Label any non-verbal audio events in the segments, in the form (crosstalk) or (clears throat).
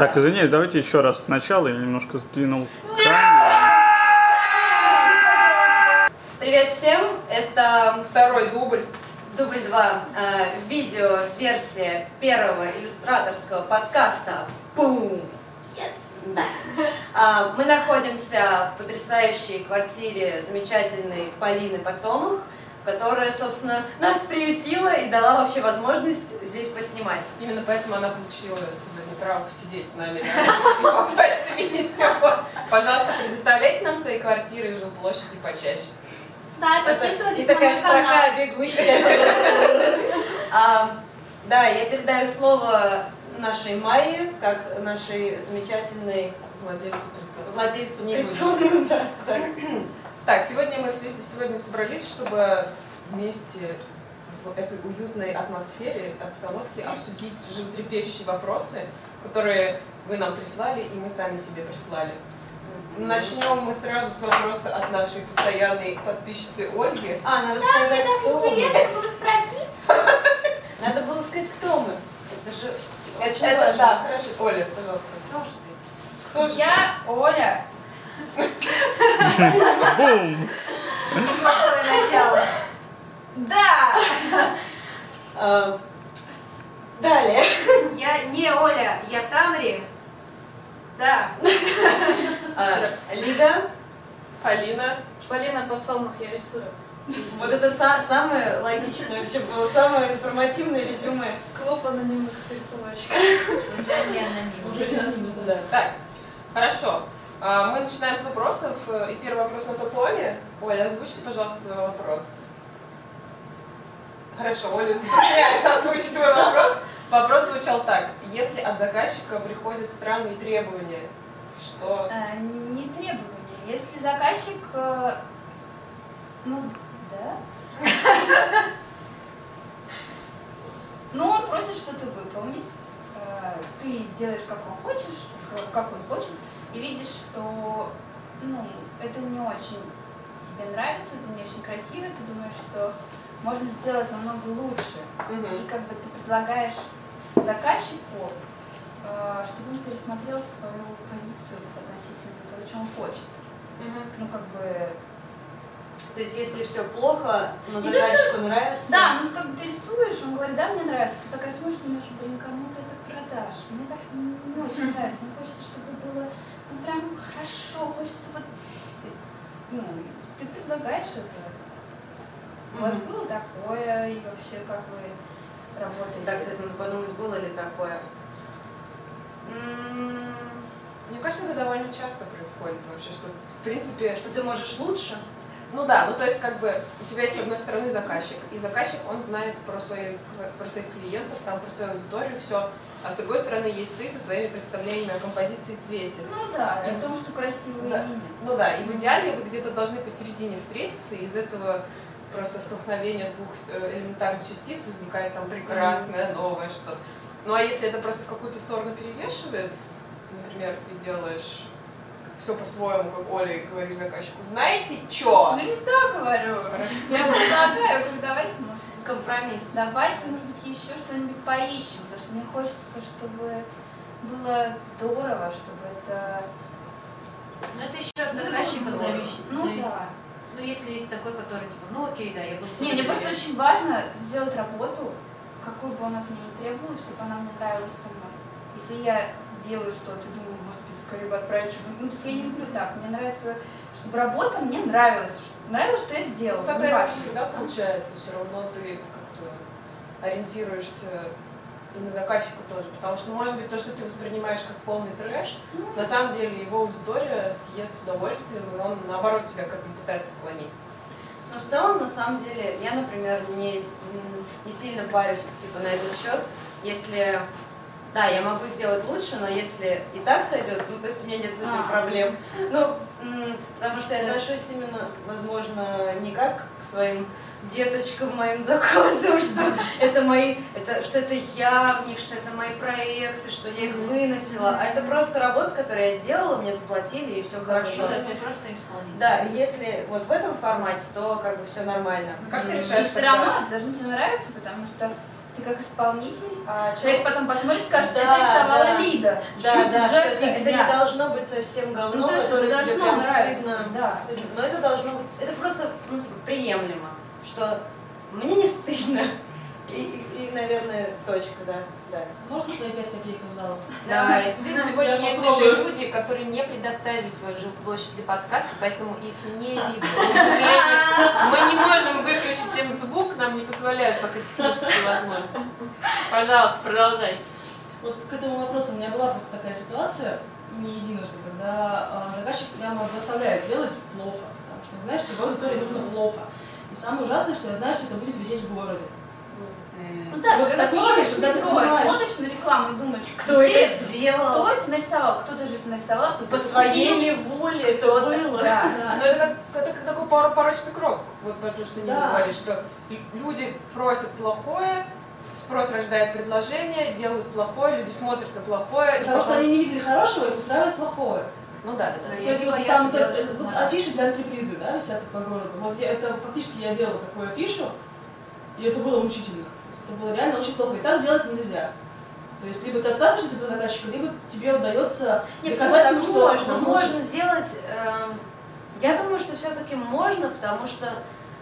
Так, извиняюсь, давайте еще раз сначала. Я немножко сдвинул. Привет всем! Это Второй дубль. дубль 2, видео версия первого иллюстраторского подкаста Бум! Yes! А, Мы находимся в потрясающей квартире замечательной Полины Подсолнух, которая, собственно, нас приютила и дала вообще возможность здесь поснимать. Именно поэтому она получила сегодня право посидеть с нами и попасть видеть. Пожалуйста, предоставляйте нам свои квартиры и жилплощади почаще. Да, Это- подписывайтесь и на такая строка бегущая. А, Да, я передаю слово нашей Майе, как нашей замечательной Владельцу притона. владельцу Не буду. притона. Да, (clears throat) так. Сегодня мы все здесь сегодня собрались, чтобы вместе в этой уютной атмосфере, обстановке обсудить животрепещущие вопросы, которые вы нам прислали и мы сами себе прислали. Начнем мы сразу с вопроса от нашей постоянной подписчицы Ольги. А, надо Да, сказать, мне кто так мы. интересно было спросить. (laughs) Надо было сказать, кто мы. Это же очень Это, важно. да, хорошо. Оля, пожалуйста. Кто же ты? Кто же? Я Оля. (laughs) Бум! Плохое начало. Да. А, Далее. Я не Оля, я Тамри. Да. А, Лида. Полина. Полина Подсолнух, я рисую. Вот это са- самое логичное вообще было, самое информативное резюме. Клуб анонимных рисовальщиков. Уже не аноним, да. Так, хорошо. А, Мы начинаем с вопросов. И первый вопрос у нас от Оли. Оля, озвучьте, пожалуйста, свой вопрос. Хорошо, Оля стесняется озвучить свой вопрос. Вопрос звучал так. Если от заказчика приходят странные требования, что... Э, Не требования. Если заказчик, э, ну да. Ну, он просит что-то выполнить. Э, Ты делаешь, как он хочешь, как он хочет, и видишь, что ну, это не очень тебе нравится, это не очень красиво, ты думаешь, что можно сделать намного лучше. И Мгм. как бы ты предлагаешь заказчику, э, чтобы он пересмотрел свою позицию относительно того, что он хочет. Мгм. Ну, как бы... То есть, если все плохо, но заказчику нравится. Да, ну, как бы ты рисуешь, он говорит, да, мне нравится. Ты такая смотришь, думаешь, блин, кому продашь? Мне так не очень нравится. Мне хочется, чтобы было ну, прям хорошо, хочется вот... Ну, ты предлагаешь это. У вас было такое, и вообще как вы работаете? Так, кстати, надо подумать, было ли такое. Мне кажется, это довольно часто происходит вообще, что, в принципе, Что ты можешь лучше? Ну да, ну то есть как бы у тебя есть с одной стороны заказчик, и заказчик, он знает про своих, про своих клиентов, там про свою аудиторию, все, а с другой стороны есть ты со своими представлениями о композиции и цвете. Ну да, И и в том, что красивые Да. линии. Ну да, и в идеале вы где-то должны посередине встретиться, и из этого просто столкновения двух э, элементарных частиц возникает там прекрасное, новое что-то. Ну а если это просто в какую-то сторону перевешивает, например, ты делаешь все по-своему, как Оля, и говоришь заказчику, знаете что? Ну не то говорю. Я предлагаю, как давайте, может, Компромисс. давайте, может быть, еще что-нибудь поищем, потому что мне хочется, чтобы было здорово, чтобы это... Но это еще от Ну, это заказчика зависит. Ну да. Ну, если есть такой, который типа, ну окей, да, я буду Не, мне просто очень важно сделать работу, какой бы она от меня ни требовала, чтобы она мне нравилась самой. Если я делаю что-то, думаю, господи, скорее бы отправить, чтобы... Ну, то есть я не люблю так. Мне нравится, чтобы работа мне нравилась. Нравилось, что я сделала. Ну, так не это важно. всегда получается, все равно ты как-то ориентируешься и на заказчика тоже, потому что, может быть, то, что ты воспринимаешь как полный трэш, Ну, на самом деле его аудитория съест с удовольствием, и он, наоборот, тебя как бы пытается склонить. Но в целом, на самом деле, я, например, не, не сильно парюсь типа, на этот счет. Если, да, я могу сделать лучше, но если и так сойдет, ну, то есть у меня нет с этим А. проблем. Ну, потому что я отношусь именно, возможно, не как к своим деточкам, моим заказам, (laughs) что это мои, это, что это я в них, что это мои проекты, что я их выносила, а это просто работа, которую я сделала, мне заплатили, и все хорошо. Да, ты просто исполнитель. Да, если вот в этом формате, то как бы все нормально. Ну, как ты решаешь? И все равно это должно тебе нравиться, потому что ты как исполнитель, а человек потом посмотрит и скажет, Да, это рисовала да. Лида. Да, Что да, что это, это не должно быть совсем говно, Ну, то есть которое тебе прям нравиться, стыдно, да. стыдно. Но это должно быть, это просто, ну, типа, приемлемо, что мне не стыдно. И, и, и, наверное, точка, да. Да. Можно свои пять копеек в зал? Давай. Здесь сегодня Я есть попробую. еще люди, которые не предоставили свою жилплощадь для подкаста, поэтому их не видно. К сожалению, Мы не можем выключить им звук, нам не позволяют пока технические возможности. Пожалуйста, продолжайте. Вот к этому вопросу у меня была просто такая ситуация, не единожды, когда а, заказчик прямо заставляет делать плохо, потому что знаешь, что аудитории нужно плохо. И самое ужасное, что я знаю, что это будет висеть в городе. Ну да, Вот когда ты едешь в метро смотришь на рекламу и думаешь, Кто где это сделал? Кто это нарисовал? Кто-то же это нарисовал, кто-то По это своей ли воле это было? Да. Да. Но это как, это как такой пор- порочный крок, вот про то, что Нина Да. говорит, что люди просят плохое, спрос рождает предложение, делают плохое, люди смотрят на плохое, и Потому что потом... они не видели хорошего и устраивают плохое. Ну да, да, да. То есть вот там это- что-то вот афиши для антрепризы, да, висят по городу. Вот я, это фактически я делала такую афишу, и это было мучительно. Это было реально очень плохо. И так делать нельзя. То есть либо ты отказываешься от этого заказчика, либо тебе удается Нет, доказать ему, что можно, возможно, можно делать. эм, я думаю, что все-таки можно, потому что,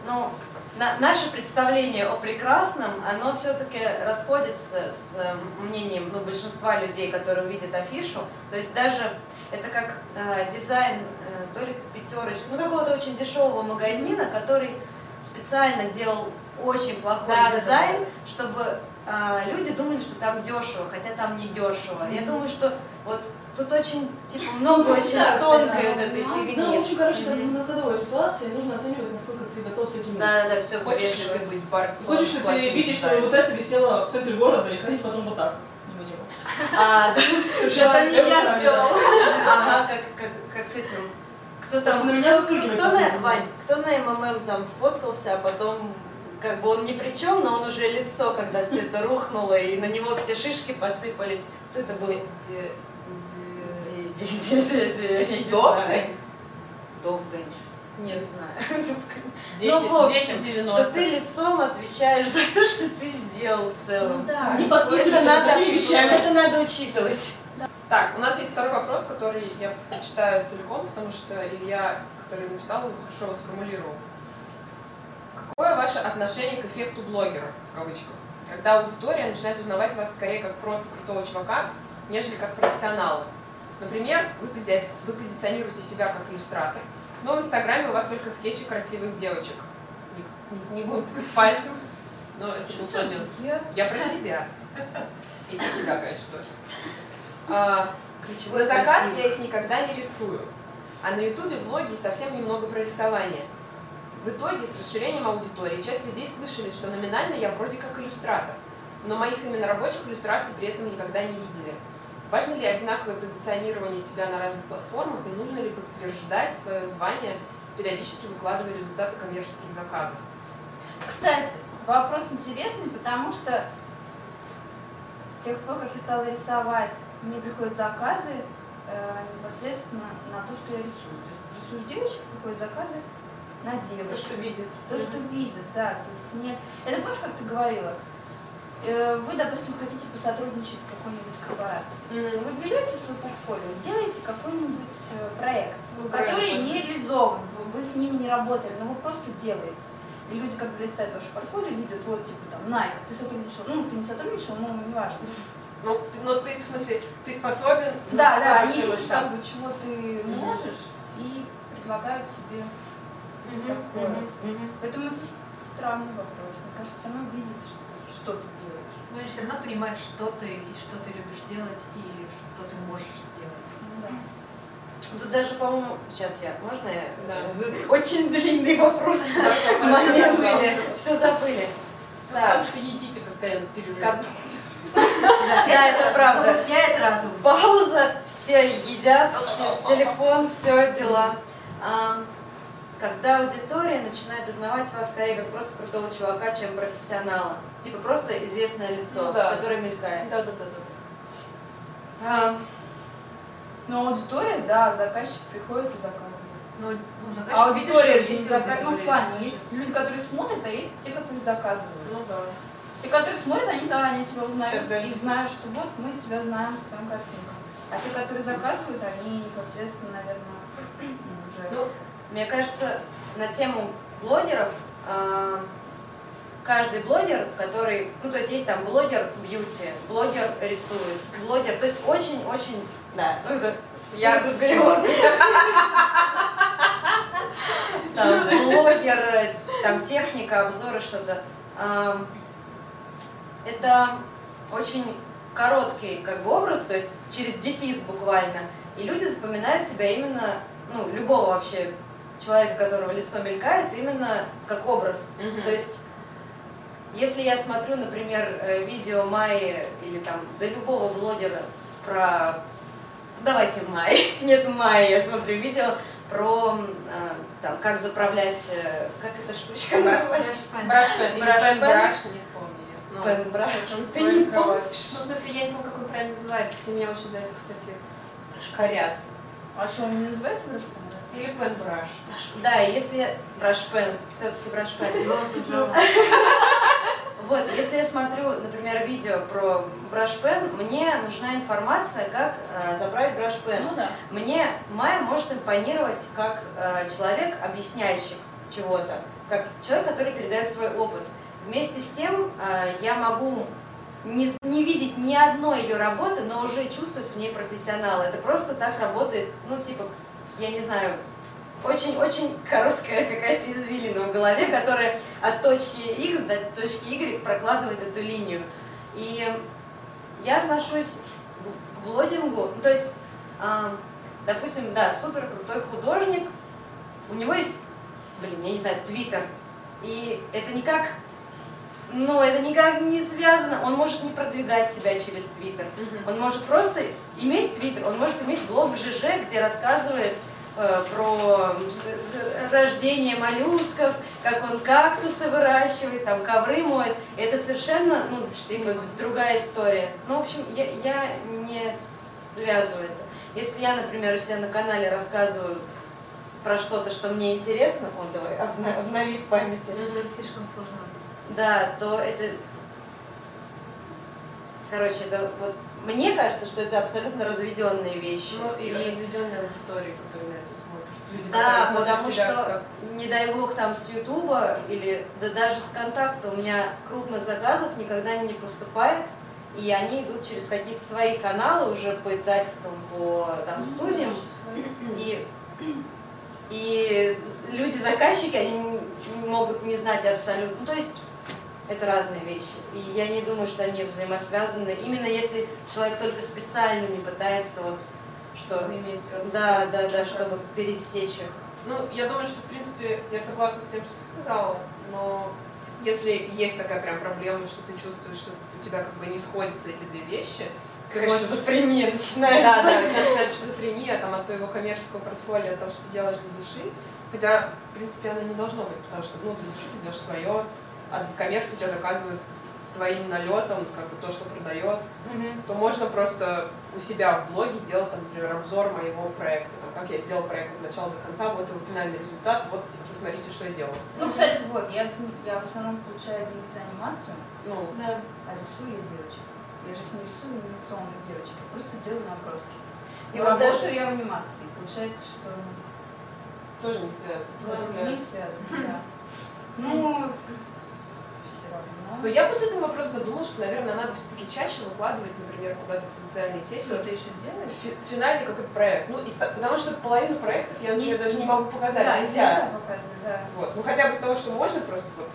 ну, на- наше представление о прекрасном, оно все-таки расходится с эм, мнением ну, большинства людей, которые увидят афишу. То есть даже это как э, дизайн э, то ли пятерочки, ну какого-то очень дешевого магазина, который специально делал очень плохой Да, да, да, дизайн, чтобы а, люди думали, что там дешево, хотя там не дешево. Я думаю, что вот тут очень типа много Ну, очень да, тонкой кстати, вот этой да. фигни. Ну, очень, короче, Мгм. бы находовая ситуация, и нужно оценивать, насколько ты готов с этим Да, да, да, все Хочешь ли ты быть борцом Хочешь ли ты видеть, что вот это висело в центре города и ходить потом вот так? А, (laughs) да. Это не я сделала. (laughs) Ага, как, как, как с этим. Кто там, на меня кто, кто, кто на. Вань, кто на МММ там сфоткался, а потом как бы он ни при чем, но он уже лицо, когда все это рухнуло, и на него все шишки посыпались. Кто это был? Довгань? знаю. Довгань. Не знаю. дети, ну, в общем, дети 90 что ты лицом отвечаешь за то, что ты сделал в целом. Да. Не подписывайся на надо, это надо учитывать. Так, у нас есть второй вопрос, который я прочитаю целиком, потому что Илья, который написал, хорошо сформулировал. Какое ваше отношение к эффекту блогера, в кавычках? Когда аудитория начинает узнавать вас скорее как просто крутого чувака, нежели как профессионала. Например, вы, пози- вы позиционируете себя как иллюстратор, но в Инстаграме у вас только скетчи красивых девочек. Не, не, не тыкать (laughs) пальцем, но это Соня. Я- Я про себя. (laughs) И про тебя, конечно, тоже. А, Ключевой на заказ я их никогда не рисую. А на ютубе влоги совсем немного про рисование. В итоге с расширением аудитории часть людей слышали, что номинально я вроде как иллюстратор, но моих именно рабочих иллюстраций при этом никогда не видели. Важно ли одинаковое позиционирование себя на разных платформах и нужно ли подтверждать свое звание, периодически выкладывая результаты коммерческих заказов? Кстати, вопрос интересный, потому что с тех пор, как я стала рисовать, мне приходят заказы э, непосредственно на то, что я рисую. То есть рисуешь девочек, приходят заказы на То, девочек. что видит. То, что видят, да. То есть нет. Это помнишь, как ты говорила? Э, Вы, допустим, хотите посотрудничать с какой-нибудь корпорацией. Вы берете свой портфолио, делаете какой-нибудь э, проект, Ну, который проект, не реализован, вы- с ними не работали, но вы просто делаете. И люди, когда листают ваше портфолио, видят, вот, типа, там, Nike, ты сотрудничал, ну, ты не сотрудничал, ну, неважно. Ну, ты, но ты, в смысле, ты способен? Да, на да, такой они видят, как бы, чего ты можешь, и предлагают тебе Мгм, такое. мгм, мгм. Поэтому это странный вопрос. Мне кажется, все равно видят, что, что ты делаешь. Ну, они все равно понимают, что ты, и что ты любишь делать, и что ты можешь сделать. Ну, да. Тут даже, по-моему, сейчас я, можно я? Да. (laughs) Очень длинный вопрос. Хорошо, забыли, все забыли. Потому Так, что едите постоянно в перерыве. как- Да, это правда. Замутняет разум. Пауза, все едят, телефон, все дела. А, Когда аудитория начинает узнавать вас скорее как просто крутого чувака, чем профессионала. Типа просто известное лицо, Ну да. которое мелькает. Да, да, да, да. А, Но аудитория, да, заказчик приходит и заказывает. Ну, ну, А заказчик, аудитория видишь, же есть заказывает. Ну, в аудитория. плане, есть люди, которые смотрят, а есть те, которые заказывают. Ну да. Те, которые смотрят, они, да, они тебя узнают и знают, что вот мы тебя знаем по твоим картинкам. А те, которые заказывают, они непосредственно, наверное, ну, уже... Ну, мне кажется, на тему блогеров а, каждый блогер, который, ну, то есть есть там блогер бьюти, блогер рисует, блогер, то есть очень-очень, да, ну, это Я- тут перевод. (laughs) Там блогер, там техника, обзоры, что-то. А, Это очень короткий как бы образ, то есть через дефис буквально. И люди запоминают тебя именно, ну, любого вообще человека, которого лицо мелькает, именно как образ. Мгм. То есть, если я смотрю, например, э, видео Майи или там, да любого блогера про... Давайте Майи. Нет, Майи, я смотрю видео про э, там, как заправлять... э, Как эта штучка называется? Брашпен Брашпен. Ну, Пен-браш. он Ты не помнишь? Ну, в смысле, я не помню, как он правильно называется. Все меня очень за это, кстати, корят. А что, он не называется брашпом? Или пен-браш. Да, если... Брашпен, все-таки брашпен. (laughs) (laughs) Вот, если я смотрю, например, видео про брашпен, мне нужна информация, как э, заправить брашпен. Ну да. Мне Майя может импонировать как э, человек, объясняющий чего-то, как человек, который передает свой опыт. Вместе с тем э, я могу не, не видеть ни одной ее работы, но уже чувствовать в ней профессионала. Это просто так работает, ну типа, я не знаю, очень-очень короткая какая-то извилина в голове, которая от точки X до точки Y прокладывает эту линию. И я отношусь к блогингу, ну, то есть, а, допустим, да, супер крутой художник, у него есть, блин, я не знаю, твиттер, и это никак, ну, это никак не связано, он может не продвигать себя через твиттер, он может просто иметь твиттер, он может иметь блог в ЖЖ, где рассказывает э, про э, рождение моллюсков, как он кактусы выращивает, там ковры моет. Это совершенно, ну, типа, другая история. Ну, в общем, я, я не связываю это. Если я, например, у себя на канале рассказываю про что-то, что мне интересно, он давай, обна- обнови в памяти, Это слишком сложно. Да, то это... Короче, это вот... Мне кажется, что это абсолютно разведенные вещи. Ну, и И- разведенная аудитория, которая на это смотрит. Люди, Да, которые смотрят потому тебя что, как... не дай бог, там с Ютуба или да даже с контакта у меня крупных заказов никогда не поступает, и они идут через какие-то свои каналы уже по издательствам, по там, студиям, и, и люди-заказчики, они могут не знать абсолютно, ну, то есть это разные вещи, и я не думаю, что они взаимосвязаны, именно если человек только специально не пытается вот что... заиметь. Да, да, да, Мне чтобы пересечь их. Ну, я думаю, что, в принципе, я согласна с тем, что ты сказала, но если есть такая прям проблема, что ты чувствуешь, что у тебя как бы не сходятся эти две вещи, можешь- шизофрения (laughs) Да, начинается. да, у тебя начинается шизофрения там, от твоего коммерческого портфолио, от того, что ты делаешь для души. Хотя, в принципе, оно не должно быть, потому что ну, для души ты делаешь свое, а для коммерции у тебя заказывают с твоим налетом, как бы то, что продает, Мгм. то можно просто у себя в блоге делать, там, например, обзор моего проекта, там, как я сделал проект от начала до конца, вот его финальный результат, вот, типа, посмотрите, что я делал. Ну, кстати, вот, я, я в основном получаю деньги за анимацию, Ну, Да. а рисую я девочек. Я же их не рисую анимационных девочек, я просто делаю наброски. И Ну, вот работаю я в анимации. Получается, что тоже не связано. ну, Я- не связано, (laughs) да. Ну. Но я после этого вопроса задумалась, что, наверное, надо все-таки чаще выкладывать, например, куда-то в социальные сети. Что Вот ты еще делаешь? фи- финальный какой-то проект. Ну, и потому что половину проектов я, например, Не даже не могу показать, да, нельзя. показывать, да. Вот. Ну, хотя бы с того, что можно, просто вот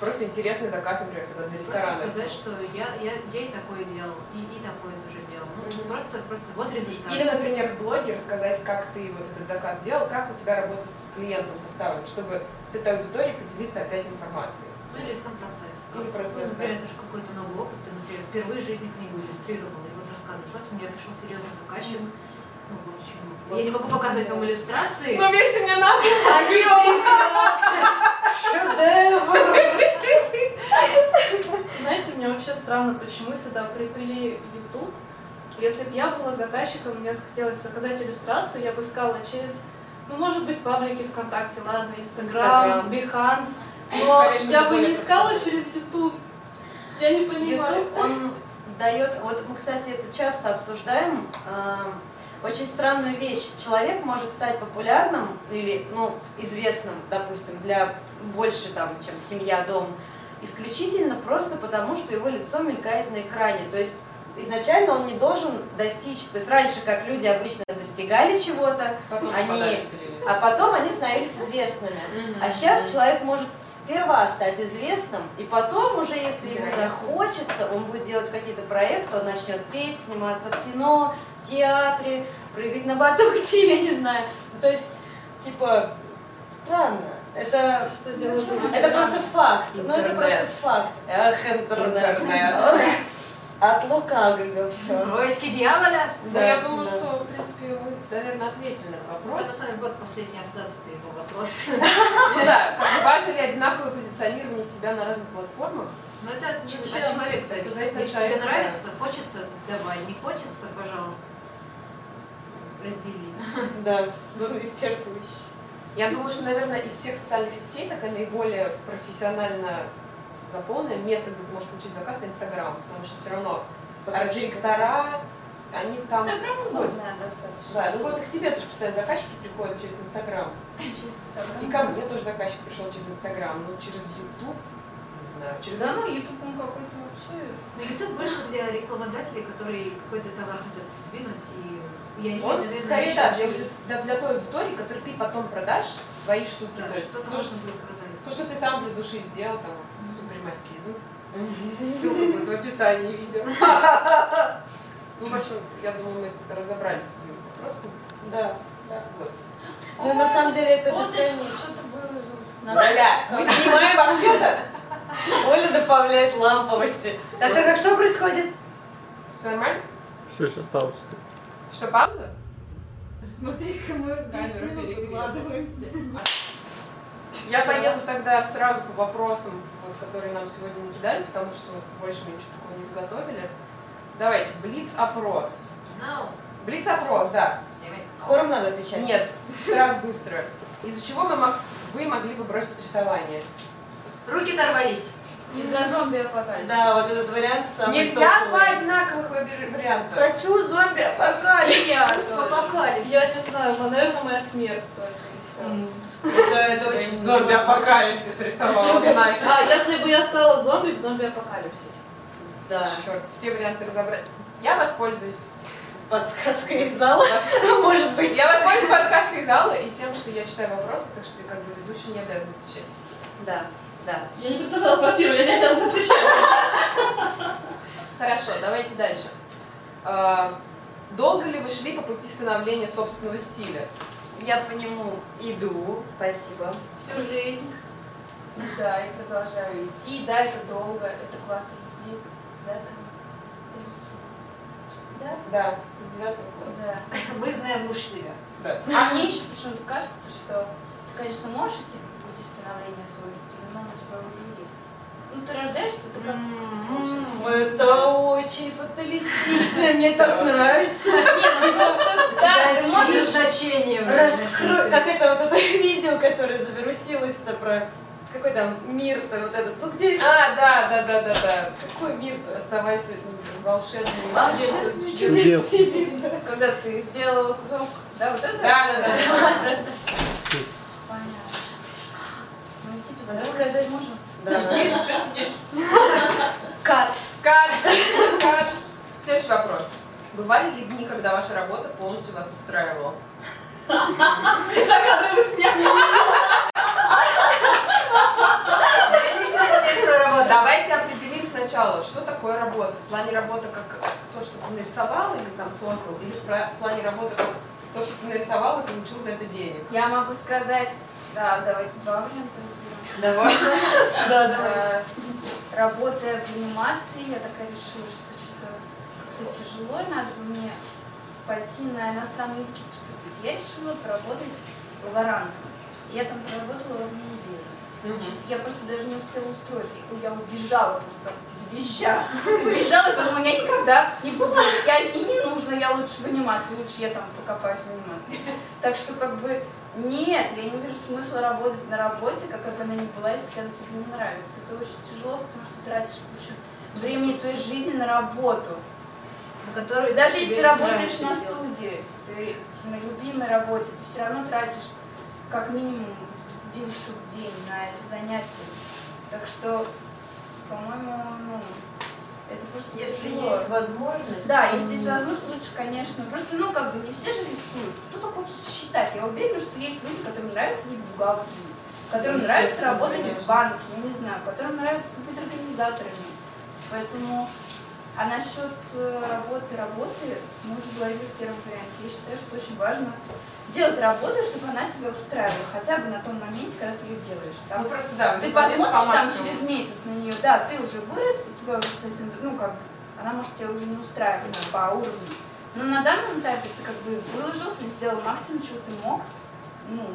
просто интересный заказ, например, когда для Просто ресторана. сказать, что я, я, я и такое делал, и, и такое тоже делал. Ну, Мгм. просто, просто вот результат. Или, например, в блоге рассказать, как ты вот этот заказ делал, как у тебя работа с клиентом поставлена, чтобы с этой аудиторией поделиться опять информацией. Или сам процесс. Или процесс, например, это же какой-то новый опыт. Ты, например, впервые в жизни книгу иллюстрировала, и вот рассказываешь, вот у меня пришел серьезный заказчик, ну, в общем, я не могу показывать вам иллюстрации. Но верьте мне на (laughs) Они прекрасны! Шедевр! Знаете, мне вообще странно, почему сюда припили YouTube. Если бы я была заказчиком, мне захотелось заказать иллюстрацию, я бы искала через, ну, может быть, паблики ВКонтакте, ладно, Инстаграм, Инстаграм. Но я бы не искала через YouTube. Я не понимаю. YouTube, он дает, вот мы, кстати, это часто обсуждаем, очень странную вещь. Человек может стать популярным или, ну, известным, допустим, для больше, там, чем семья, дом, исключительно просто потому, что его лицо мелькает на экране. То есть изначально он не должен достичь, то есть раньше, как люди обычно достигали чего-то, они, в а потом они становились известными. А сейчас человек может сперва стать известным, и потом уже, если ему захочется, он будет делать какие-то проекты, он начнет петь, сниматься в кино, театре, прыгать на батуте, (laughs) я не знаю. То есть, типа, странно. Это, Что люди? это просто факт. Ну, это Интернет. просто факт. Эх, интернет. Интернет. От лукавого все. Происки дьяволя. Ну, я думаю, что, в принципе, вы, наверное, ответили на этот вопрос. на самом деле, вот последний абзац твоего вопроса. (laughs) Ну да, как бы важно ли одинаковое позиционирование себя на разных платформах? Но это от, от человека. Это зависит от Если человека, тебе нравится, хочется, давай. Не хочется, пожалуйста, раздели. (laughs) Да, ну, (laughs) исчерпывающе. Я думаю, что, наверное, из всех социальных сетей такая наиболее профессионально заполненное место, где ты можешь получить заказ, это Инстаграм, потому что все равно арт-директора, они там... Инстаграм удобная достаточно. Да, ну вот и к тебе тоже постоянно заказчики приходят через Инстаграм. Через Инстаграм. И ко мне тоже заказчик пришел через Инстаграм, но через Ютуб, не знаю, через... Да, ну YouTube он какой-то вообще... Но YouTube больше для рекламодателей, которые какой-то товар хотят продвинуть, и я не Он наверное, скорее, да, для, для, для той аудитории, которой ты потом продашь свои штуки. Да, то есть что-то то, что, можно будет продать. то, что ты сам для души сделал, там, супрематизм. Ссылка будет в описании видео. Ну, в общем, я думаю, мы разобрались с этим вопросом. Да, да. Вот. Ну, на самом деле это бесконечно. Оля, мы снимаем вообще-то. Оля добавляет ламповости. Так, а как что происходит? Все нормально? Все, сейчас пауза. Что, пауза? Смотри-ка, мы в 10 10 минут укладываемся. Я поеду тогда сразу по вопросам, вот, которые нам сегодня накидали, потому что больше мы ничего такого не заготовили. Давайте, блиц-опрос. No. Блиц-опрос, да. Хором надо отвечать? Нет, сразу быстро. Из-за чего мы мог- вы могли бы бросить рисование? Руки дорвались. Из-за зомби апокалипсиса. Да, вот этот вариант самый Нельзя топовый. два одинаковых варианта. Хочу зомби апокалипсис. Апокалипсис. Я не знаю, но, наверное, моя смерть только и все. Это, это очень зомби-апокалипсис рисовала (laughs) знаки. А если бы я стала зомби в зомби-апокалипсисе? Да. Черт, все варианты разобрать. Я воспользуюсь. Подсказка из зала. Может быть. Я воспользуюсь подсказкой зала и тем, что я читаю вопросы, так что как бы ведущий не обязан отвечать. Да, да. Я не представляла квартиру, я не обязана отвечать. Хорошо, давайте дальше. А, Долго ли вы шли по пути становления собственного стиля? Я по нему иду. Спасибо. Всю жизнь. Да, и продолжаю идти. Да, это долго, это класс везде. Да, там я рисую. Да? Да, с девятого класса. Да. Мы знаем Лушлига. Да. А мне еще почему-то кажется, что ты, конечно, можешь идти по пути становления своего стиля, но он у тебя уже есть. Ну, ты рождаешься, ты как... М, Это очень фаталистично, мне так нравится. Нет, ну ты можешь... значение. Раскрой, как это вот это (laughs) видео, которое завирусилось-то про какой там мир-то вот этот. Ну где А, да, да, да, да, да. какой мир-то? Оставайся волшебным. Волшебный чудесный мир, да. Когда ты сделала кусок, да, вот это? Да, да, да. Понятно. Ну, типа, Надо сказать. можем. Да. Ты что сидишь? Кат. Кат. Кат. Следующий вопрос. Бывали ли дни, когда ваша работа полностью вас устраивала? Заказываю снег. Давайте определим сначала, что такое работа. В плане работы как то, что ты нарисовал или там создал, или в плане работы как то, что ты нарисовал и получил за это денег. Я могу сказать, да, давайте два варианта. Давай. (laughs) Да, давай. Э, Работая в анимации, я такая решила, что как-то тяжело, надо мне пойти на иностранный языки поступить. Я решила поработать лаборантом. Я там проработала ровно неделю. Чис- Я просто даже не успела устроиться. Я убежала просто, визжа. Убежала, потому я никогда не буду. Я, и не нужно, я лучше в анимации, лучше я там покопаюсь в анимации. Так что как бы нет, я не вижу смысла работать на работе, какая бы она ни была, если когда тебе не нравится. Это очень тяжело, потому что тратишь кучу времени своей жизни на работу. На который Даже если ты работаешь на делать. студии, ты на любимой работе, ты все равно тратишь как минимум 9 часов в день на это занятие. Так что, по-моему, ну, это просто Если тяжело. есть возможность. Да, если есть возможность, лучше, конечно. Просто, ну, как бы не все же рисуют. Кто-то хочет считать. Я уверена, что есть люди, которым нравится быть бухгалтерами, которым нравится работать в конечно. банке, я не знаю, которым нравится быть организаторами. Поэтому, а насчет э, работы, работы, мы уже говорили в первом варианте, я считаю, что очень важно делать работу, чтобы она тебя устраивала, хотя бы на том моменте, когда ты ее делаешь. Там Ну просто да, ты посмотришь по там через месяц на нее, да, ты уже вырос, у тебя уже совсем, ну как бы, она может тебя уже не устраивать по уровню. Но на данном этапе ты как бы выложился, сделал максимум, чего ты мог. Ну,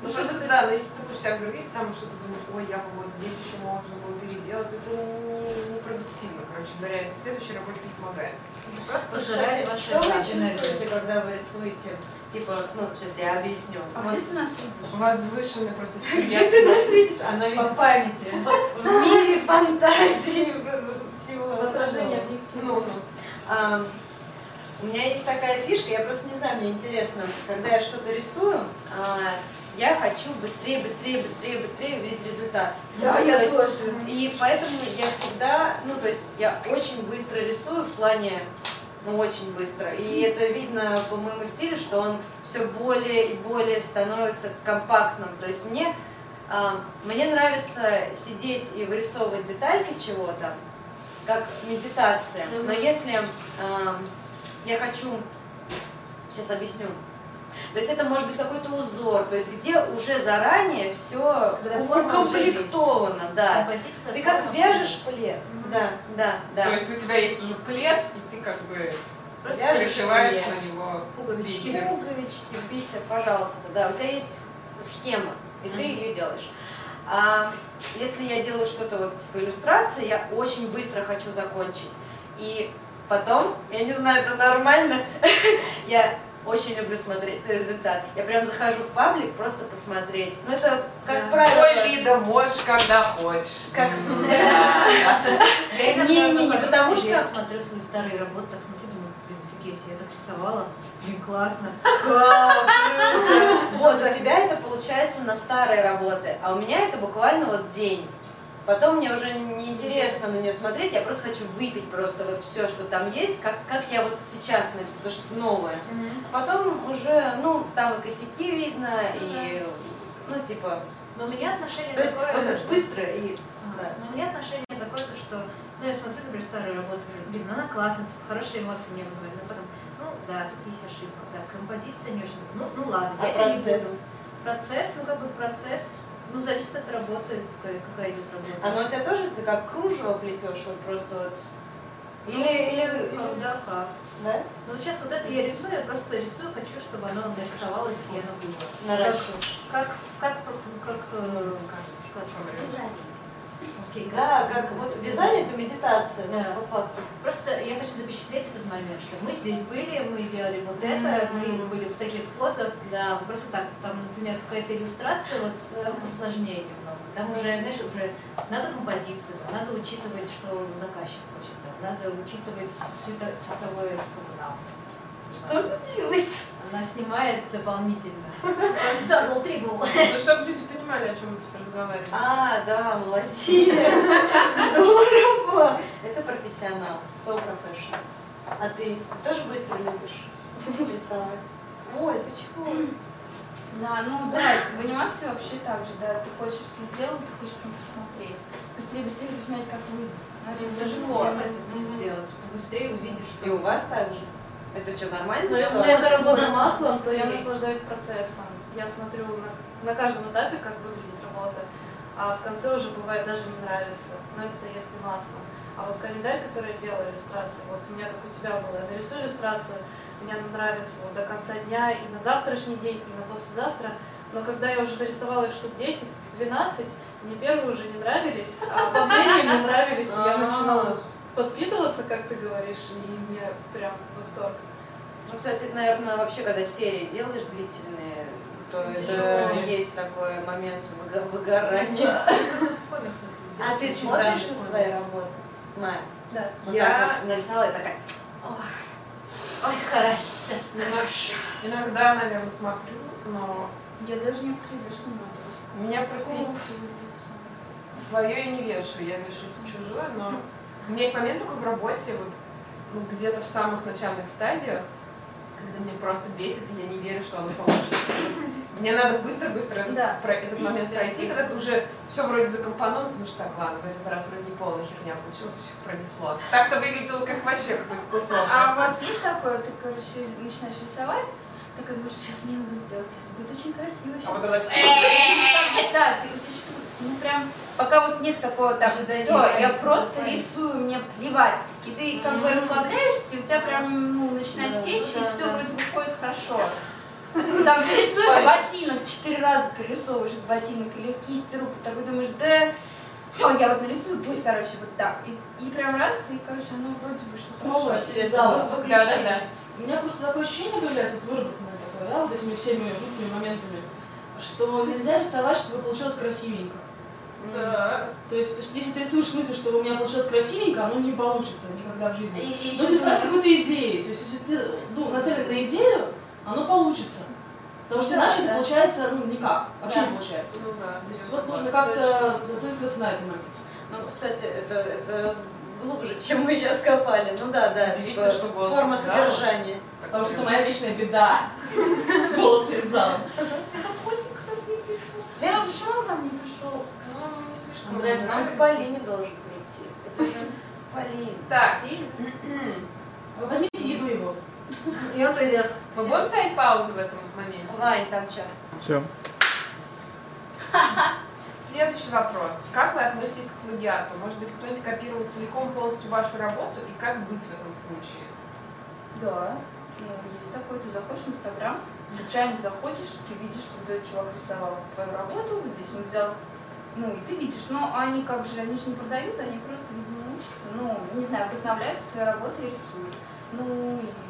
Ну просто ты, да, но если ты будешь себя грызть, там что-то думать, ой, я бы вот здесь еще можно было переделать, это не, непродуктивно, короче говоря, это следующей работе не помогает. Просто жрать кстати, ваши что вы чувствуете, когда вы рисуете? Типа, ну, сейчас я объясню. а Вот где ты нас видишь? Возвышенный просто Где себя. ты нас видишь? Она По видит памяти. в мире фантазии (laughs) всего Возражение остального. объективно. Ну, ну. У меня есть такая фишка, я просто не знаю, мне интересно, когда я что-то рисую, а, я хочу быстрее, быстрее, быстрее, быстрее увидеть результат. Да, То я есть- тоже. И поэтому я всегда, ну то есть я очень быстро рисую в плане, ну очень быстро. И это видно по моему стилю, что он все более и более становится компактным. То есть мне, а, мне нравится сидеть и вырисовывать детальки чего-то, как медитация. Но если а, я хочу, сейчас объясню. То есть это может быть какой-то узор, то есть где уже заранее все укомплектовано, да. Композиция, Ты как форма, вяжешь плед. Да, да, да. То есть у тебя есть уже плед, и ты как бы Просто пришиваешь плед. на него Пуговички. бисер. Пуговички, бисер, пожалуйста. Да, у тебя есть схема, и ты ее делаешь. А если я делаю что-то вот типа иллюстрации, я очень быстро хочу закончить. И потом, я не знаю, это нормально, (laughs) я очень люблю смотреть на результат. Я прям захожу в паблик просто посмотреть. Ну это, как Да. правило... Ой, Лида, можешь, когда хочешь. Как- (laughs) Я иногда Не-не-не, захожу потому что- смотрю свои старые работы, так смотрю, думаю, блин, офигеть, я так рисовала, блин, классно. Вот, у тебя это получается на старые работы, а у меня это буквально вот день. Потом мне уже неинтересно на нее смотреть, я просто хочу выпить просто вот все, что там есть, как, как я вот сейчас написала, что новое. А потом уже, ну, там и косяки видно, и, ну, типа, Но у меня отношение то есть такое, вот (laughs) что- быстро и... Ага. да. Но у меня отношение такое, то, что, ну, я смотрю, например, старые работы, говорю, блин, ну, она классная, типа, хорошие эмоции мне вызывает, но потом, ну, да, тут есть ошибка, да, композиция не очень, ну, ну ладно, А я это не процесс? буду. Процесс, ну, как бы процесс, ну, зависит от работы, какая, какая идет работа. Оно у тебя тоже, ты как кружево плетешь, вот просто вот... Или, или... Когда как. Да? Ну, вот сейчас вот это я рисую, я просто рисую, хочу, чтобы оно нарисовалось, и оно было. Наращиваешь. Как, как, как, как, э, как, Вязание. Окей, как- Да, как вот вязание это медитация, Да. по факту. Просто я хочу запечатлеть этот момент, что мы здесь были, мы делали вот это, мы Мгм. были в таких позах. Да. Просто так, там, например, какая-то иллюстрация, вот там посложнее немного. Там уже, знаешь, уже надо композицию, там, надо учитывать, что заказчик хочет, там, надо учитывать цвето- цветовое программу. Что она делает? Она снимает дополнительно. (laughs) Дабл, трибл. Ну, чтобы люди понимали, о чем мы тут разговариваем. А, да, молодец. Здорово. Это профессионал. So professional. А ты, ты тоже быстро любишь рисовать? Оль, ты чего? Да, ну да, в анимации вообще так же, да, ты хочешь, ты сделал, ты хочешь прям посмотреть. Быстрее, быстрее посмотреть, как выйдет. Ну, это тяжело. Все хотят сделать. Быстрее увидишь, что... И у вас так же? Это что, нормально? Но всё? если это работа маслом, то я наслаждаюсь процессом. Я смотрю на, на каждом этапе, как выглядит работа, а в конце уже бывает даже не нравится. Но это если маслом. А вот календарь, который я делаю, иллюстрации, вот у меня как у тебя было, я нарисую иллюстрацию, мне она нравится вот до конца дня и на завтрашний день, и на послезавтра. Но когда я уже нарисовала их штук 10, 12, мне первые уже не нравились, а последние мне нравились, и я начинала подпитываться, как ты говоришь, и мне прям восторг. Ну, кстати, это, наверное, вообще, когда серии делаешь длительные, то это есть такой момент выго- выгорания. А ты смотришь на свои работы? Майя. Да. Я- нарисовала и такая, ой, ой, хорошо, хорошо. Иногда, наверное, смотрю, но Я даже некоторые вещи не могу. у меня просто есть свое я не вешаю, я вешаю чужое, но у меня есть момент такой в работе, вот ну, где-то в самых начальных стадиях, когда мне просто бесит, и я не верю, что оно получится. Мне надо быстро-быстро этот, Да. про- этот момент пройти, когда ты уже все вроде закомпоновано, потому что так, ладно, в этот раз вроде не полная херня получилась, пронесло. Так-то выглядело как вообще какой-то кусок. А у вас есть такое, ты, короче, начинаешь рисовать, так и думаешь, сейчас мне надо сделать, сейчас будет очень красиво. А потом Да, ты, у тебя что-то, ну прям, пока вот нет такого, так, Ожидание, все, я просто рисую, мне плевать. И ты как бы расслабляешься, и у тебя прям, ну, начинает течь, и все вроде выходит хорошо. Там ты рисуешь ботинок, четыре раза перерисовываешь этот ботинок, или кисть руку, такой думаешь, да, все, я вот нарисую, пусть, короче, вот так. И, и прям раз, и, короче, оно вроде вышло Снова хорошо. из зала. Да, да, да. У меня просто такое ощущение появляется, вот выработанное такое, да, вот этими всеми жуткими моментами, что нельзя рисовать, чтобы получилось красивенько. Да. То есть, если ты рисуешь в смысле, чтобы у меня получилось красивенько, оно не получится никогда в жизни. И, и Но ты с какой-то идеей. То есть, если ты ну, нацелен на идею, оно получится. Потому что Да, иначе да. это получается, ну, никак. Вообще Да. не получается. Ну да. То есть, я вот нужно как-то зацикливаться на этом моменте. Ну, кстати, это, это глубже, (laughs) чем мы сейчас копали. Ну да, да, типа, что голос форма из зала. содержания. Потому что это моя вечная беда. (laughs) Волосы из зала. Лена, почему он к нам не пришел? Андрей, нам к Полине должен прийти. Это же Полин. Так, возьмите еду его. И он придет. мы будем ставить паузу в этом моменте? Вань, там что? Все. (laughs) Следующий вопрос. Как вы относитесь к плагиату? Может быть, кто-нибудь копировал целиком полностью вашу работу? И как быть в этом случае? Да, ну, есть такое, ты заходишь в Инстаграм, случайно заходишь, ты видишь, что этот чувак рисовал твою работу, вот здесь он взял, ну, и ты видишь, но они как же, они же не продают, они просто, видимо, учатся, ну, не знаю, вдохновляются твоей работой и рисуют. Ну, и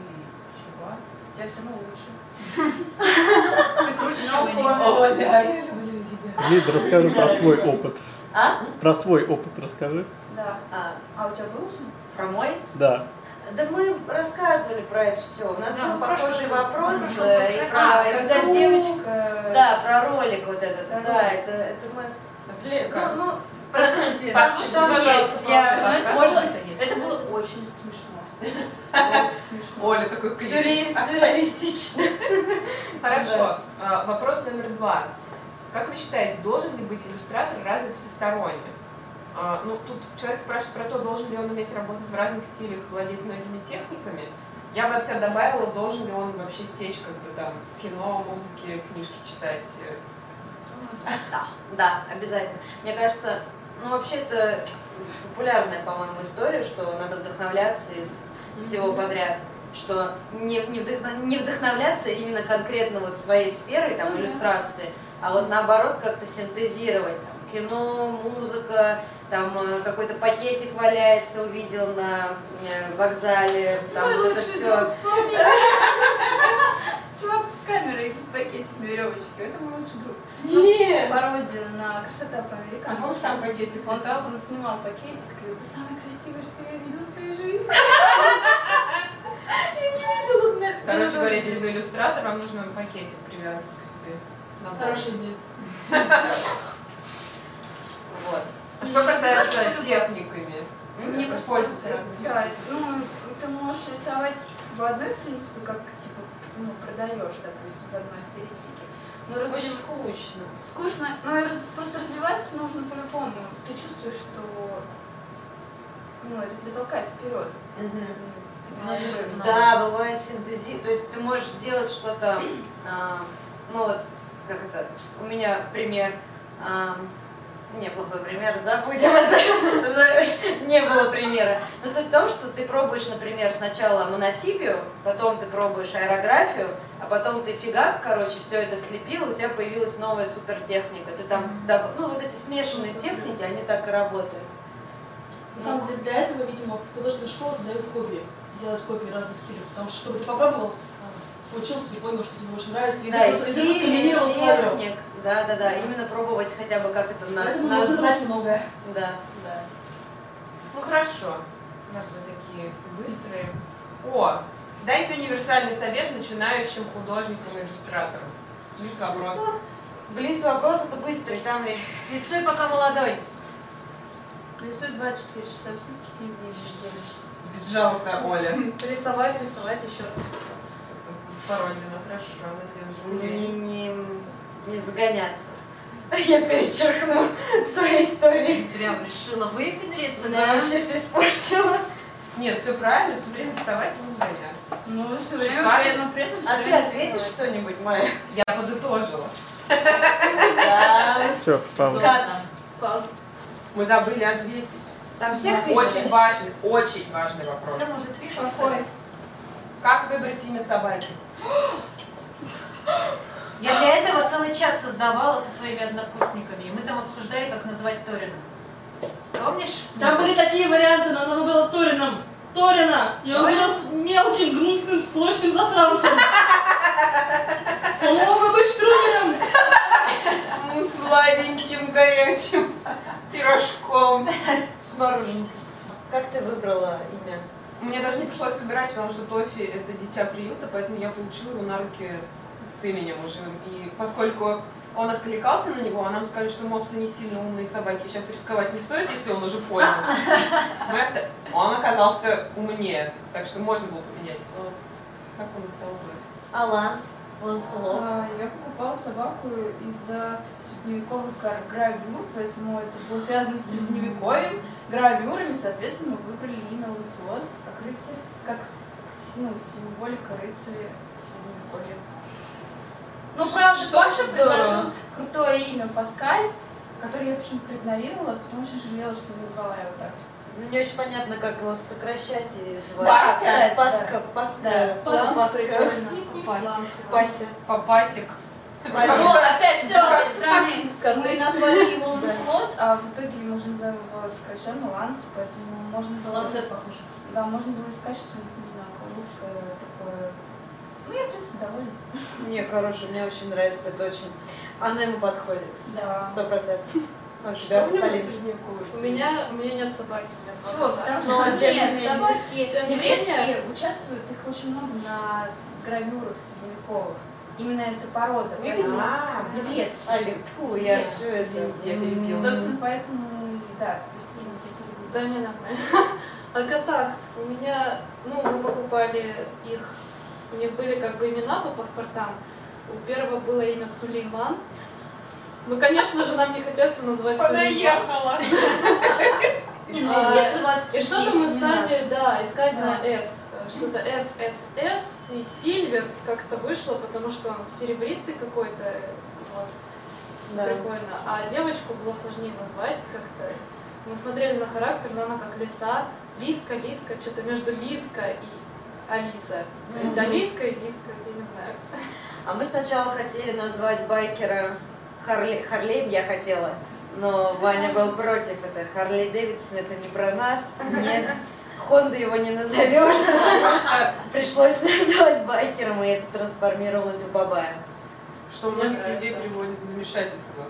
тебя все равно лучше. (laughs) Ты круче, чем они. О, да. я люблю тебя. Лид, расскажи про свой опыт. А? Про свой опыт расскажи. Да. А, А у тебя выложено? про мой? Да. Да мы рассказывали про это все. У нас Да, был ну, похожий вопрос э, и подкаст. про А, когда девочка... Да, про ролик вот этот. Про Да, ролик. это, это мы... Ну, ну, Послушайте, Послушайте, пожалуйста, я- это, было, это было очень смешно. Оля такой сюрреалистично. (laughs) Хорошо. А, Вопрос номер два. Как вы считаете, должен ли быть иллюстратор развит всесторонне? А, Ну, тут человек спрашивает про то, должен ли он уметь работать в разных стилях, владеть многими техниками. Я бы от себя добавила, должен ли он вообще сечь как бы там в кино, музыке, книжки читать. Да, да, обязательно. Мне кажется, ну вообще это популярная, по-моему, история, что надо вдохновляться из всего подряд что не, не, вдохно- не вдохновляться именно конкретно вот своей сферой, там, иллюстрации, а вот наоборот как-то синтезировать, там, кино, музыка, там э, какой-то пакетик валяется, увидел на э, вокзале, там вот это все. (laughs) Чувак с камерой пакетик на веревочке. Это мой лучший друг. Нет! Пародию на красота А по-американски. помнишь, там пакетик летал? он снимал пакетик, и говорил, это самое красивое, что я видел в своей жизни. (laughs) Короче говоря, если вы иллюстратор, вам нужно пакетик привязывать к себе. Хорошая идея. (laughs) Вот. А что касается техниками, Мне разными да, ну, ты можешь рисовать в одной, в принципе, как, типа, ну, продаешь, допустим, в одной стилистике. Но Очень разве... скучно. Скучно, но и раз- просто развиваться нужно по-любому. Ты чувствуешь, что ну, это тебя толкает вперед. Что это надо. Да, бывает синтези. То есть ты можешь сделать что-то, а, ну вот, как это, у меня пример, а, неплохой пример, забудем это, (laughs) не было примера. Но суть в том, что ты пробуешь, например, сначала монотипию, потом ты пробуешь аэрографию, а потом ты фигак, короче, все это слепил, у тебя появилась новая супертехника. Ты там, ну вот эти смешанные техники, они так и работают. На самом деле для этого, видимо, в художественных школах дают копии. Делают копии разных стилей. Потому что, чтобы ты попробовал, а, учился и понял, что тебе больше нравится. Да, и стиль, и техник, да, да, да, именно пробовать хотя бы как это на, Поэтому на нужно зуб. знать многое. Да, да. Ну хорошо, раз вы такие быстрые. О, дайте универсальный совет начинающим художникам и иллюстраторам. Блиц вопрос. Блиц вопрос, это быстрый, там ли. Рисуй, пока молодой. Рисует 24 часа в сутки, 7 дней в неделю. Безжалостная Оля. (laughs) Рисовать, рисовать, еще раз рисовать. Пародия, ну хорошо, задержу. Не, не, не загоняться. Я перечеркну свои истории. Прям решила выпендриться, Я да? вообще все испортила. Нет, все правильно, все время вставать и не загоняться. Ну, все время время при этом, при этом А ты ответишь что-нибудь, Майя? Я подытожила. Да. Все, пауза. Мы забыли ответить. Там всех Очень важный, очень важный вопрос. Все, может, пишем? Какой? Как выбрать имя собаки? Я для этого целый чат создавала со своими однокурсниками, и мы там обсуждали, как называть Торина. Помнишь? Там были такие варианты, но она выбрала Торином. Торина! И он вырос мелким, гнусным, склочным засранцем. Он мог бы быть Штруделем. Ну, сладеньким, горячим пирожком. С мороженком. Как ты выбрала имя? Мне даже не пришлось выбирать, потому что Тофи — это дитя приюта, поэтому я получила его на руки с именем уже. И поскольку он откликался на него, а нам сказали, что мопсы не сильно умные собаки, сейчас рисковать не стоит, если он уже понял. Мы оста- Он оказался умнее, так что можно было поменять. Но так он и стал Тофи. А Ланс? Ланселот? А, Я покупала собаку из-за средневековых гра- гравюр, поэтому это было связано с средневековьем, гравюрами, соответственно, мы выбрали имя Ланселот как рыцарь, как ну, символика рыцаря средневековья. Ну, правда, Что Паша предложил крутое имя Паскаль, которое я почему-то проигнорировала, потому что жалела, что не назвала его так. Ну, Не очень понятно, как его сокращать и звать. Пася, Паска. Паска, Паска, Пассик. Пася. Папасик. Вот, опять с другой стороны. Как- Мы назвали его Ланселот, а в итоге мы уже называем его сокращенно Ланс, поэтому можно На было... ланцет похоже. Да, можно было искать что-нибудь, не знаю, короткое такое. Ну, я, в принципе, довольна. Не, хороший, мне очень нравится, это очень... Оно ему подходит. Да. Сто процентов. А у Что тебя, у средневековый? У меня, у меня нет собаки, у меня Чего? Потому Ну, что нет, менее. собаки Тем не менее. участвуют, их очень много на гравюрах средневековых. Именно эта порода. Не А, Невредки. Али, фу, я все, извините, я перебила. собственно, поэтому да, простите, я перебила. Да, не нормально. (laughs) О котах. У меня, ну, мы покупали их, у них были как бы имена по паспортам. У первого было имя Сулейман. Ну, конечно же, нам не хотелось его назвать Сулейман. Понаехала. (laughs) Ну А, И что-то есть мы стали, да, искать на. Э, Что-то S и Сильвер как-то вышло, потому что он серебристый какой-то. Вот. Да. Прикольно. А девочку было сложнее назвать как-то. Мы смотрели на характер, но она как лиса. Лиска, Лиска, что-то между Лиска и Алиса. То есть. Алиска и Лиска, я не знаю. А мы сначала хотели назвать байкера Харли, Харлеем, я хотела, но Ваня был против. Это Харли Дэвидсон, это не про нас, нет. Хонду его не назовешь. (laughs) Пришлось назвать байкером, и это трансформировалось в Бабая. Что многих людей приводит в замешательство.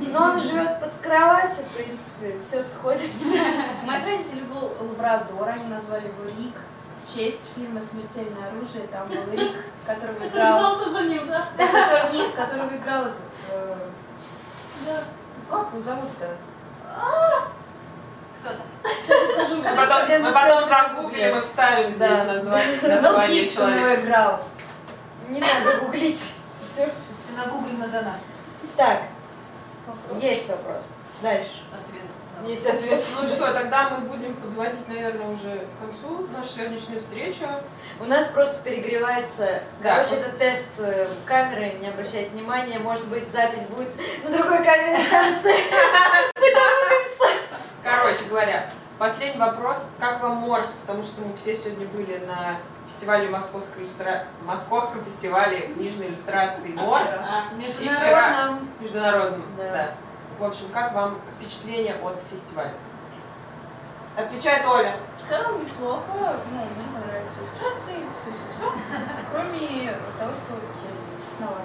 Но он живет под кроватью, в принципе, все сходится. (laughs) У моих родителей был лабрадор, они назвали его Рик. Честь фильма «Смертельное оружие» там был Рик, (laughs) которого играл... Гнался за ним, да? Да, (laughs) который, нет, которого играл этот... э, Да. Как его зовут-то? Кто там? Скажу, (laughs) Мы потом, мы потом загуглим и вставим Да. здесь название, Мел название Гибсон человека. его играл. Не надо гуглить. Все. Ты нагуглено за нас. Так, есть вопрос. Дальше. Ответ. Есть ответ. Ну что, тогда мы будем подводить, наверное, уже к концу нашу сегодняшнюю встречу. У нас просто перегревается. Да. Короче, это тест э, камеры, не обращайте внимания. Может быть, запись будет на другой камере в конце. (laughs) Короче говоря, последний вопрос. Как вам Морс? Потому что мы все сегодня были на фестивале Московской иллюстра... Московском фестивале книжной иллюстрации Морс. А, Международном. Международном, Да. да. В общем, как вам впечатление от фестиваля? Отвечает Оля. В целом неплохо, ну, мне понравились иллюстрации, все-все-все, кроме того, что тесно, тесновато.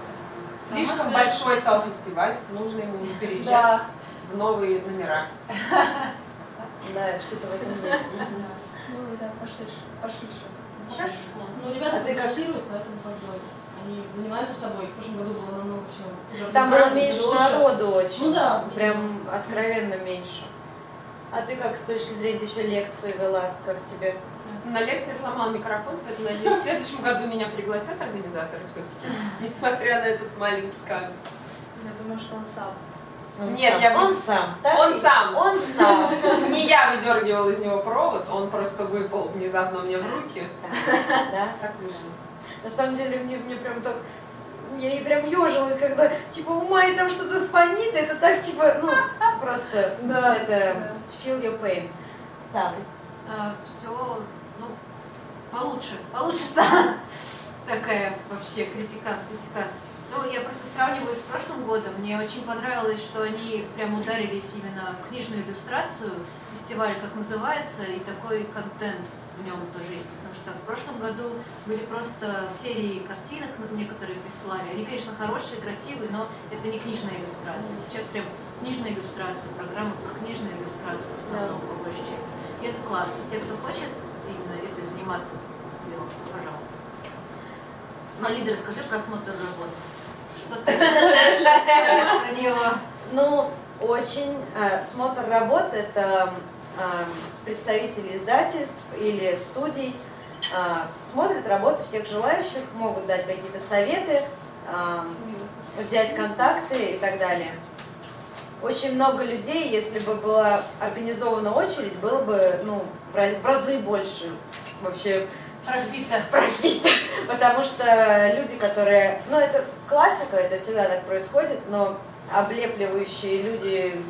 Слишком взгляд, большой стал фестиваль, нужно ему переезжать Да, в новые номера. (laughs) Да, что-то в этом есть. (laughs) Ну да, пошише. Пошише. Ну, ребята А ты поэтому бы они занимаются собой. В прошлом году было намного всего. Там было меньше народу очень. Ну да. Прям откровенно меньше. А ты как с точки зрения ты еще лекцию вела, как тебе? На лекции сломал микрофон, поэтому надеюсь, в следующем году меня пригласят организаторы все-таки, несмотря на этот маленький казус. Я думаю, что он сам. Он Нет, сам. я он сам. так Он сам. Он сам. (laughs) Не я выдергивала из него провод, он просто выпал внезапно мне в руки. Да. Так вышло. На самом деле мне, мне прям так я и прям ежилась, когда типа у Майи там что-то фонит, это так типа, ну, просто Да. это feel your pain. Да. все, ну, получше, получше стало. (laughs) Такая вообще критикан, критикан. Ну, я просто сравниваю с прошлым годом. Мне очень понравилось, что они прям ударились именно в книжную иллюстрацию. Фестиваль, как называется, и такой контент в нем тоже есть. Потому что в прошлом году были просто серии картинок, некоторые присылали. Они, конечно, хорошие, красивые, но это не книжная иллюстрация. Сейчас прям книжная иллюстрация, программа про книжную иллюстрацию в основном, по большей части. И это классно. Те, кто хочет именно этой заниматься этим делом, пожалуйста. А лидер, расскажи про смотр работы. Что ты про него? Ну, очень э, смотр работ это э, представители издательств или студий э, смотрят работы всех желающих, могут дать какие-то советы, взять контакты и так далее. Очень много людей, если бы была организована очередь, было бы ну, в разы больше вообще Профита. профита, потому что люди, которые, ну это классика, это всегда так происходит, но облепливающие люди,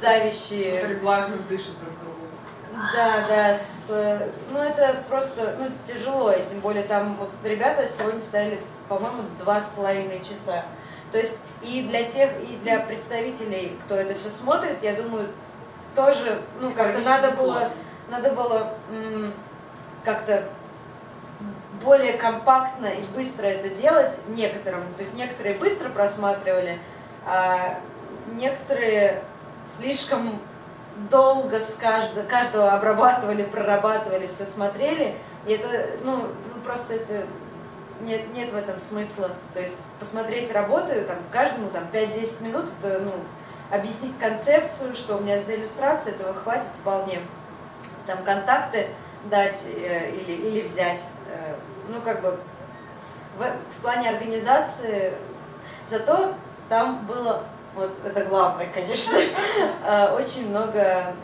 давящие, Которые влажно дышат друг другу. да, да, с, ну это просто, ну тяжело, и тем более там вот ребята сегодня стояли, по-моему, два с половиной часа. То есть и для тех, и для представителей, кто это все смотрит, я думаю, тоже, ну как-то надо было, надо было как-то более компактно и быстро это делать некоторым. То есть некоторые быстро просматривали, а некоторые слишком долго с каждого, каждого обрабатывали, прорабатывали, все смотрели. И это, ну, ну, просто это нет, нет в этом смысла. То есть посмотреть работы, там, каждому там 5-10 минут, это, ну, объяснить концепцию, что у меня за иллюстрация, этого хватит вполне. Там контакты дать э, или, или взять. Э, ну, как бы в, в плане организации, зато там было, вот это главное, конечно, (laughs) э, очень много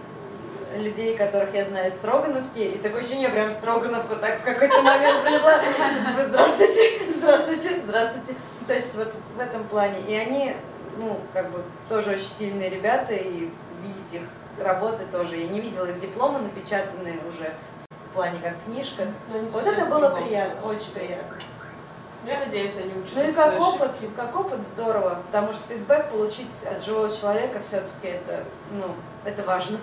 людей, которых я знаю Строгановки, и такое ощущение, прям Строгановку так в какой-то момент пришла, типа, здравствуйте, здравствуйте, здравствуйте. То есть вот в этом плане. И они, ну, как бы тоже очень сильные ребята, и видеть их работы тоже. Я не видела их дипломы напечатанные уже в плане как книжка. Вот это было приятно, очень приятно. Я надеюсь, они учатся. Ну и как опыт, как опыт здорово, потому что фидбэк получить от живого человека все-таки это, ну, это важно.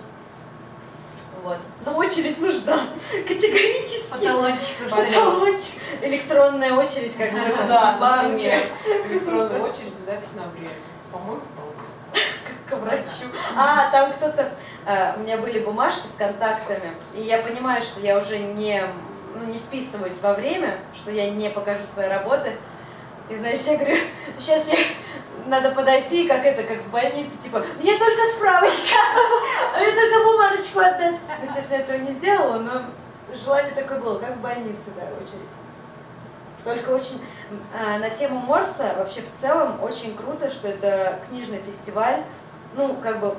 Вот. Но очередь нужна, (laughs) категорически. Потолочек. Потолочек. Электронная очередь, как в этом Да, банке, электронная (laughs) очередь, запись на время. По-моему, вполне. к врачу. А, там кто-то... э, У меня были бумажки с контактами, и я понимаю, что я уже не, ну, не вписываюсь во время, что я не покажу свои работы. И, знаешь, я говорю, (laughs) сейчас я... Надо подойти, как это, как в больнице, типа, мне только справочка, (laughs) мне только бумажечку отдать. Ну, Естественно, этого не сделала, но желание такое было, как в больнице, да, очередь. Только очень а, на тему Морса вообще в целом очень круто, что это книжный фестиваль, ну как бы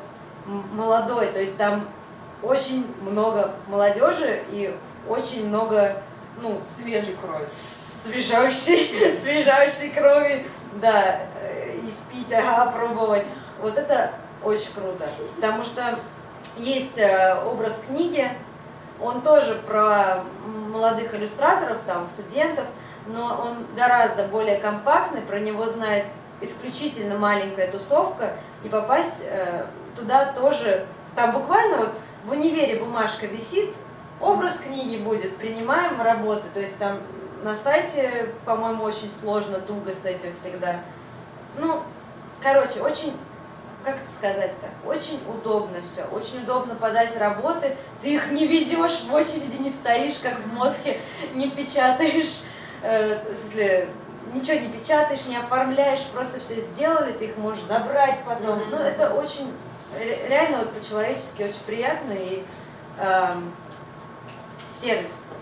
молодой, то есть там очень много молодежи и очень много ну Свежей крови. свежайшей, (laughs) свежайшей крови, да, э, испить, ага, пробовать. Вот это очень круто, потому что есть э, образ книги, он тоже про молодых иллюстраторов, там, студентов, но он гораздо более компактный, про него знает исключительно маленькая тусовка, и попасть э, туда тоже, там буквально вот в универе бумажка висит, образ книги будет, принимаем работы, то есть там на сайте, по-моему, очень сложно, туго с этим всегда. Ну, короче, очень как это сказать-то, очень удобно все, очень удобно подать работы, ты их не везешь в очереди, не стоишь, как в мозге, не печатаешь, э, в смысле, ничего не печатаешь, не оформляешь, просто все сделали, ты их можешь забрать потом. Мгм. Ну, это очень, реально вот по-человечески очень приятно и эм, сервис.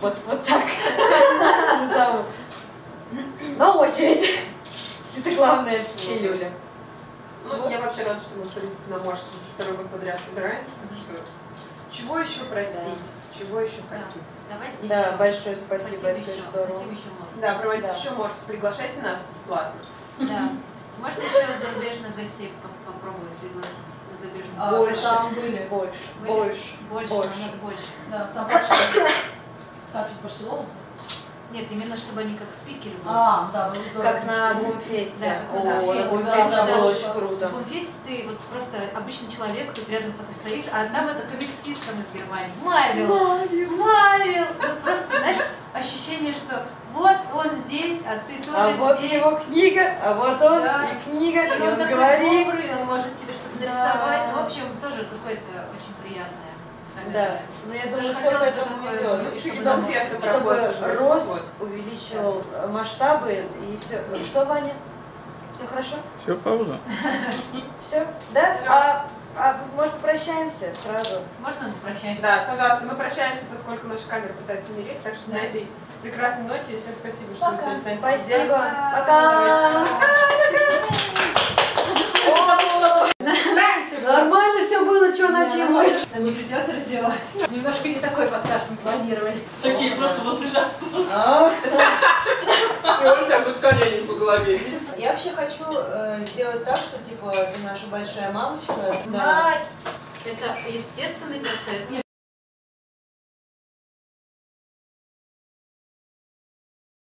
Вот, вот так (laughs) назову. На очередь. Это главная пилюля. Ну, я вообще рада, что мы, в принципе, на Морсе уже второй год подряд собираемся, так что чего еще просить, чего еще Да. хотите. Давайте Да, еще. большое спасибо, Хотим это еще, здорово. хотим еще Морс. Да, проводите Да. еще Морс, приглашайте нас бесплатно. Да. (laughs) Можно еще зарубежных гостей по- попробовать пригласить? Зарубежных А, Больше. Там были. Больше, Были? больше, Больше, больше. больше. Да, там почти. Так, в Барселону. Нет, именно чтобы они как спикеры были. А, да, было здорово. Как на Бумфесте. Да, как О, на Бумфесте. Да, да, было очень круто. В Бумфесте ты вот просто обычный человек, тут рядом с тобой стоишь, а там это комиксист там из Германии. Мавил! Мавил! Ну просто, знаешь, ощущение, что вот он здесь, а ты тоже А вот здесь. его книга, а вот он Да. и книга, И и он он такой говорит. добрый, он может тебе что-то Да. нарисовать. В общем, тоже какое-то очень приятное. Да, но я думаю, Даже все к этому идет. ну, чтобы чтобы Донфеста чтобы восьмой рост увеличивал э, масштабы и все. Что, Ваня? Все хорошо? Все, пауза. (laughs) Все? Да? Всё. А, а может попрощаемся сразу? Можно прощаемся? Да, пожалуйста, мы прощаемся, поскольку наши камеры пытаются умереть, так что Да. на этой прекрасной ноте всем спасибо, что вы Пока. сегодня с нами. Спасибо. Пока. Пока. Нормально все было, что началось. Нам не придется раздеваться. Немножко не такой подкаст мы планировали. Такие просто возле жар. А? (laughs) И он у тебя будет колени по голове. Я вообще хочу э, сделать так, что типа ты наша большая мамочка. Мать! Это естественный процесс.